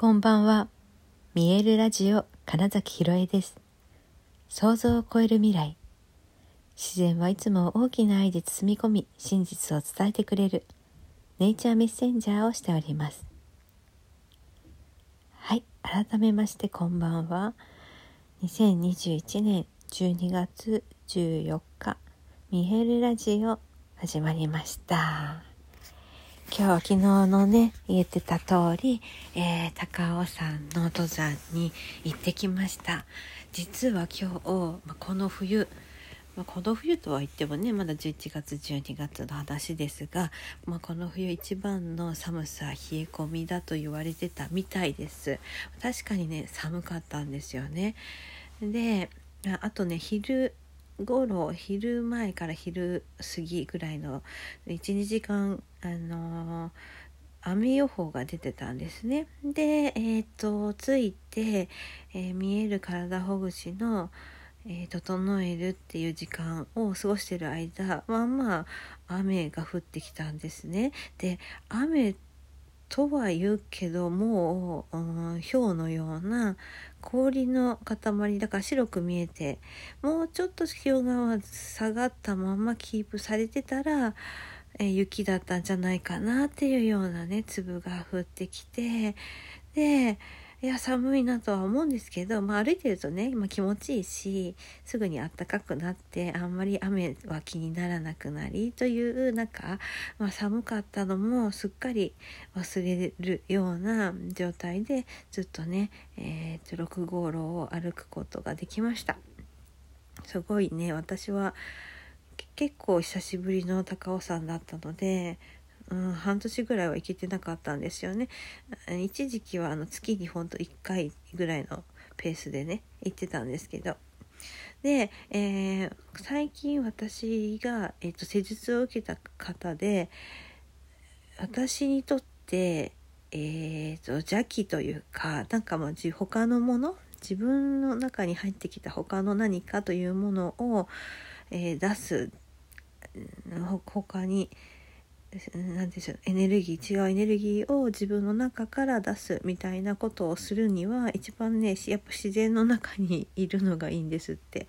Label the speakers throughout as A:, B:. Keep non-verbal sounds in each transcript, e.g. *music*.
A: こんばんは。見えるラジオ金崎ひろえです。想像を超える未来。自然はいつも大きな愛で包み込み、真実を伝えてくれるネイチャーメッセンジャーをしております。はい、改めましてこんばんは。2021年12月14日、見えるラジオ始まりました。今日は昨日のね言ってた通り、えー、高尾山の登山に行ってきました。実は今日、ま、この冬、ま、この冬とは言ってもねまだ11月12月の話ですが、まあ、この冬一番の寒さ冷え込みだと言われてたみたいです。確かにね寒かったんですよね。であとね昼頃昼前から昼過ぎぐらいの12時間あの、雨予報が出てたんですね。で、えっ、ー、とついて、えー、見える体ほぐしの、え整えるっていう時間を過ごしてる間まあまあ雨が降ってきたんですね。で雨とは言うけどもう、うん、氷のような氷の塊だから白く見えてもうちょっと気温が下がったままキープされてたら、え雪だったんじゃないかなっていうようなね粒が降ってきてでいや寒いなとは思うんですけど、まあ、歩いてるとね、まあ、気持ちいいしすぐに暖かくなってあんまり雨は気にならなくなりという中、まあ、寒かったのもすっかり忘れるような状態でずっとね、えー、と6号路を歩くことができました。すごいね私は結構久しぶりの高尾山だったのでうん、半年ぐらいは行けてなかったんですよね。一時期はあの月にほんと1回ぐらいのペースでね行ってたんですけどで、えー、最近私が、えーと、施術を受けた方で私にとってえーと、邪気というかなんかもう他のもの自分の中に入ってきた他の何かというものを、えー、出す他に何でしょう。エネルギー違うエネルギーを自分の中から出すみたいなことをするには一番ねやっぱ自然の中にいるのがいいんですって。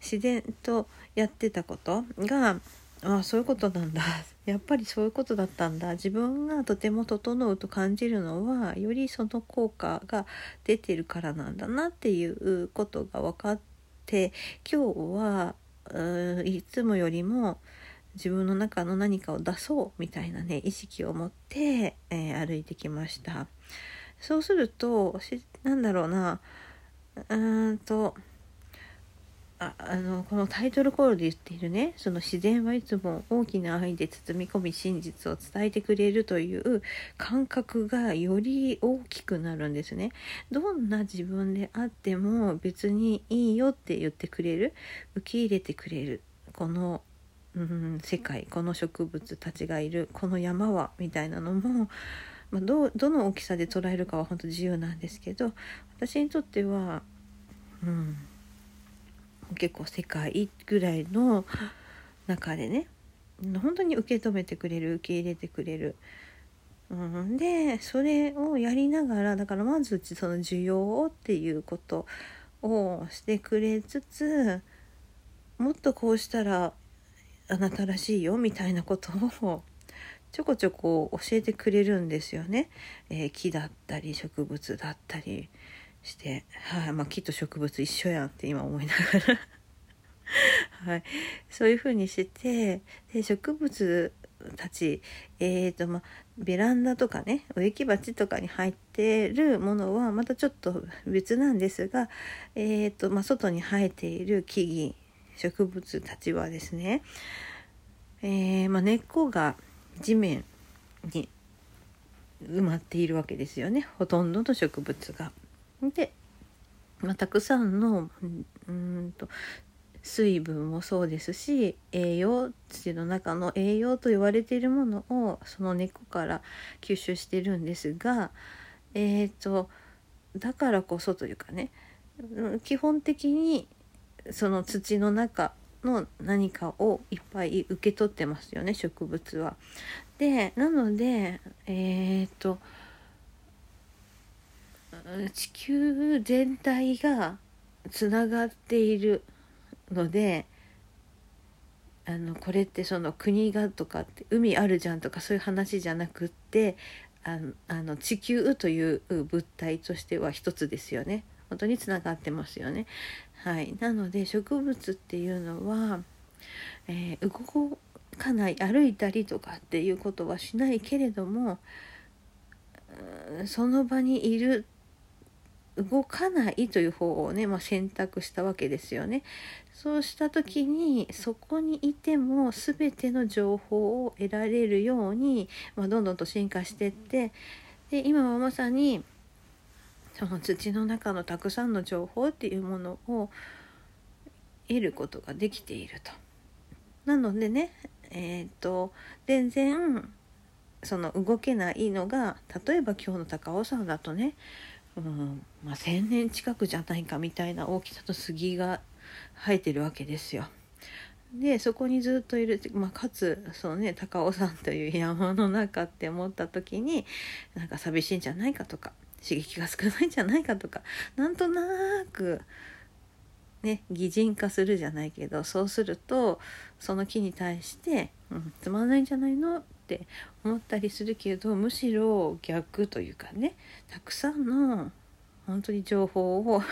A: 自然とやってたことがああそういうことなんだ。*laughs* やっぱりそういうことだったんだ。自分がとても整うと感じるのはよりその効果が出てるからなんだなっていうことが分かって今日はいつもよりも自分の中の何かを出そうみたいなね意識を持って、えー、歩いてきました。そうするとなんだろうな。うーんとああのこのタイトルコールで言っているねその自然はいつも大きな愛で包み込み真実を伝えてくれるという感覚がより大きくなるんですね。どんな自分であっても別にいいよって言ってくれる受け入れてくれるこのうん、世界この植物たちがいるこの山はみたいなのも、*laughs* まあ、どどの大きさで捉えるかは本当自由なんですけど私にとっては、うん、結構世界ぐらいの中でね本当に受け止めてくれる受け入れてくれる。うん、でそれをやりながらだからまずその需要をっていうことをしてくれつつもっとこうしたらあなたらしいよみたいなことを *laughs* ちょこちょこ教えてくれるんですよね。えー、木だったり植物だったりして、はい、まあ、木と植物一緒やんって今思いながら。*laughs* はい、そういうふうにしてで植物たち、えーとまあ、ベランダとかね植木鉢とかに入ってるものはまたちょっと別なんですが、えーとまあ、外に生えている木々植物たちはですね、えー、まあ、根っこが地面に埋まっているわけですよねほとんどの植物が。で、まあ、たくさんのうんと水分もそうですし栄養土の中の栄養と言われているものをその根っこから吸収してるんですがえーとだからこそというかね基本的にその土の中の何かをいっぱい受け取ってますよね植物は。でなのでえー、っと地球全体がつながっているのであのこれってその国がとかって海あるじゃんとかそういう話じゃなくってあの地球という物体としては一つですよね本当につながってますよね。はい、なので植物っていうのは、えー、動かない歩いたりとかっていうことはしないけれどもその場にいる動かないという方をね、まあ、選択したわけですよね。そうした時にそこにいても全ての情報を得られるように、まあ、どんどんと進化してってで今はまさにその土の中のたくさんの情報っていうものを得ることができていると。なのでねえっ、と全然その動けないのが例えば今日の高尾山だとねうんまあ、1,000年近くじゃないかみたいな大きさの杉が生えてるわけですよ。でそこにずっといる、まあ、かつそのね高尾山という山の中って思った時になんか寂しいんじゃないかとか刺激が少ないんじゃないかとかなんとなくね擬人化するじゃないけどそうするとその木に対して「うん、つまんないんじゃないの?」って思ったりするけどむしろ逆というかねたくさんの本当に情報を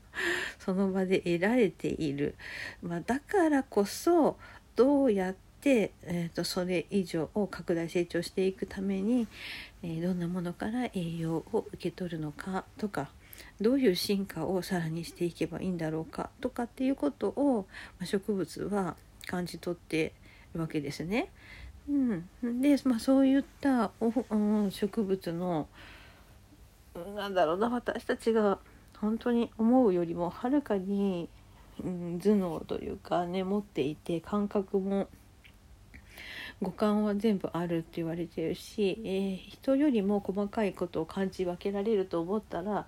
A: *laughs* その場で得られている、まあ、だからこそどうやって、えーと、それ以上を拡大成長していくために、えー、どんなものから栄養を受け取るのかとかどういう進化をさらにしていけばいいんだろうかとかっていうことを、ま、植物は感じ取ってるわけですね。うん、で、まあ、そういったお植物のなんだろうな私たちが本当に思うよりもはるかに、頭脳というかね持っていて感覚も五感は全部あるって言われてるし、えー、人よりも細かいことを感じ分けられると思ったら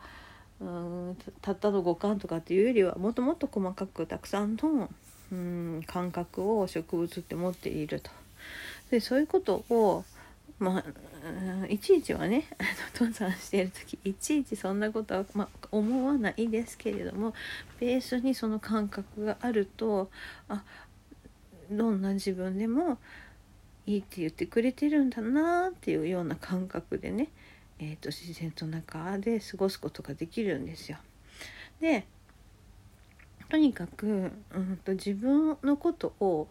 A: うんたったの五感とかっていうよりはもっともっと細かくたくさんのうん感覚を植物って持っていると。でそういうことをまあいちいちはね *laughs* 登山している時いちいちそんなことは、まあ、思わないですけれどもベースにその感覚があるとあどんな自分でもいいって言ってくれてるんだなっていうような感覚でね、えーと、自然と中で過ごすことができるんですよ。でとにかく、うんと自分のことを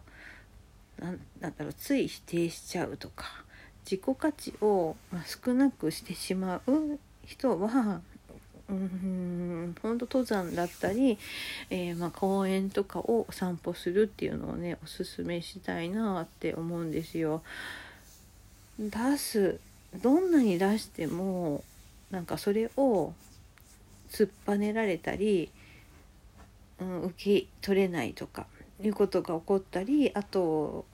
A: なんだろうつい否定しちゃうとか自己価値を、ま少なくしてしまう人はうん本当登山だったり、えー、まあ、公園とかをお散歩するっていうのをねおすすめしたいなって思うんですよ。出すどんなに出してもなんかそれを突っぱねられたり、うん、受け取れないとかいうことが起こったりあと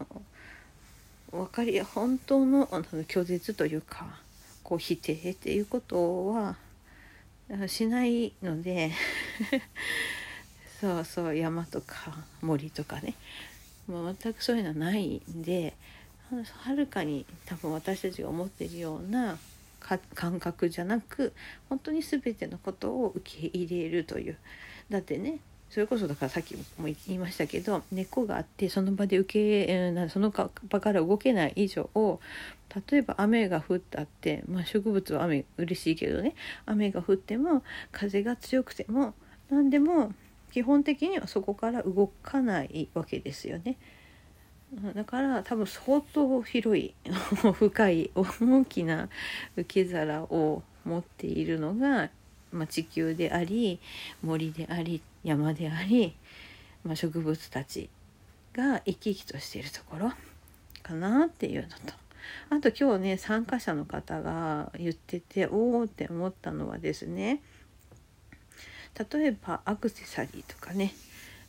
A: 分かり本当のあの拒絶というかこう否定っていうことはしないので *laughs* そうそう山とか森とかね。もう全くそういうのはないんではるかに多分私たちが思っているような感覚じゃなく本当に全てのことを受け入れるという。だってねそれこそだからさっきも言いましたけど根っこがあってその場で受けその場から動けない以上例えば雨が降ったって、まあ、植物は雨嬉しいけどね雨が降っても風が強くても何でも基本的にはそこから動かないわけですよね。だから多分相当広い *laughs* 深い大きな受け皿を持っているのが、まあ、地球であり森であり山であり、まあ、植物たちが生き生きとしているところかなっていうのと。あと今日ね参加者の方が言ってておおって思ったのはですね例えばアクセサリーとかね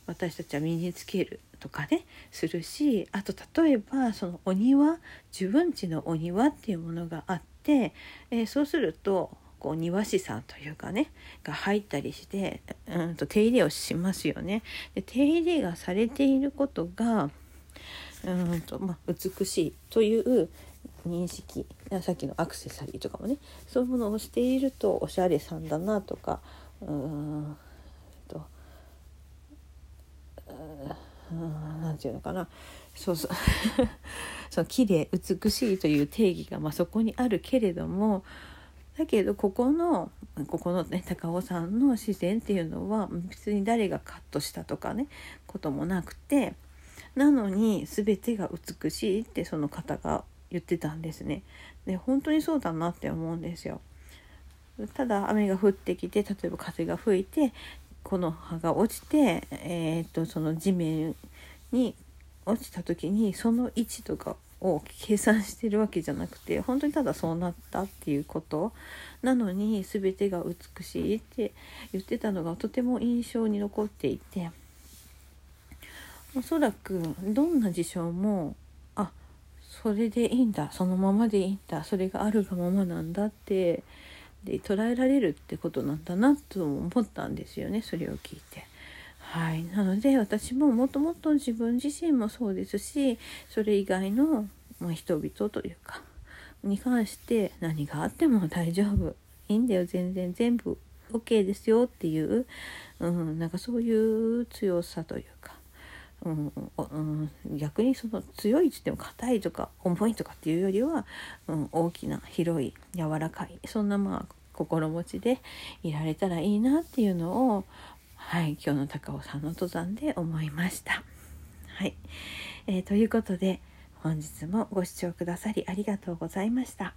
A: 私たちは身につけるとかねするしあと例えばそのお庭自分家のお庭っていうものがあって、えー、そうするとこう庭師さんというかねが入ったりしてうんと手入れをしますよね。で手入れがされていることがうんと、まあ、美しいという認識さっきのアクセサリーとかもねそういうものをしているとおしゃれさんだなとかうんと何て言うのかなそうそう *laughs* その綺麗美しいという定義が、まあ、そこにあるけれどもだけどここのここのね高尾さんの自然っていうのは別に誰がカットしたとかねこともなくてなのに全てが美しいってその方が言ってたんですね。で本当にそうだなって思うんですよ。ただ雨が降ってきて例えば風が吹いてこの葉が落ちて、えー、っとその地面に落ちた時にその位置とかを計算してるわけじゃなくて本当にただそうなったっていうことなのに全てが美しいって言ってたのがとても印象に残っていておそらくどんな事象もあそれでいいんだそのままでいいんだそれがあるがままなんだってで捉えられるってことなんだなと思ったんですよねそれを聞いて。はい、なので私ももっともっと自分自身もそうですしそれ以外の、人々というかに関して何があっても大丈夫。いいんだよ。全然全部 OK ですよっていう、うん、なんかそういう強さというか、うんうん、逆にその強いっつっても硬いとか重いとかっていうよりは、うん、大きな広い柔らかいそんなまあ心持ちでいられたらいいなっていうのをはい、今日の高尾さんの登山で思いました。はい、えー、ということで本日もご視聴くださりありがとうございました。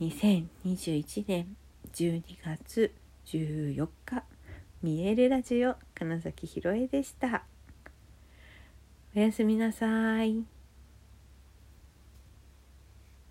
A: 2021年12月14日見えるラジオ金崎ひろえでした。おやすみなさい。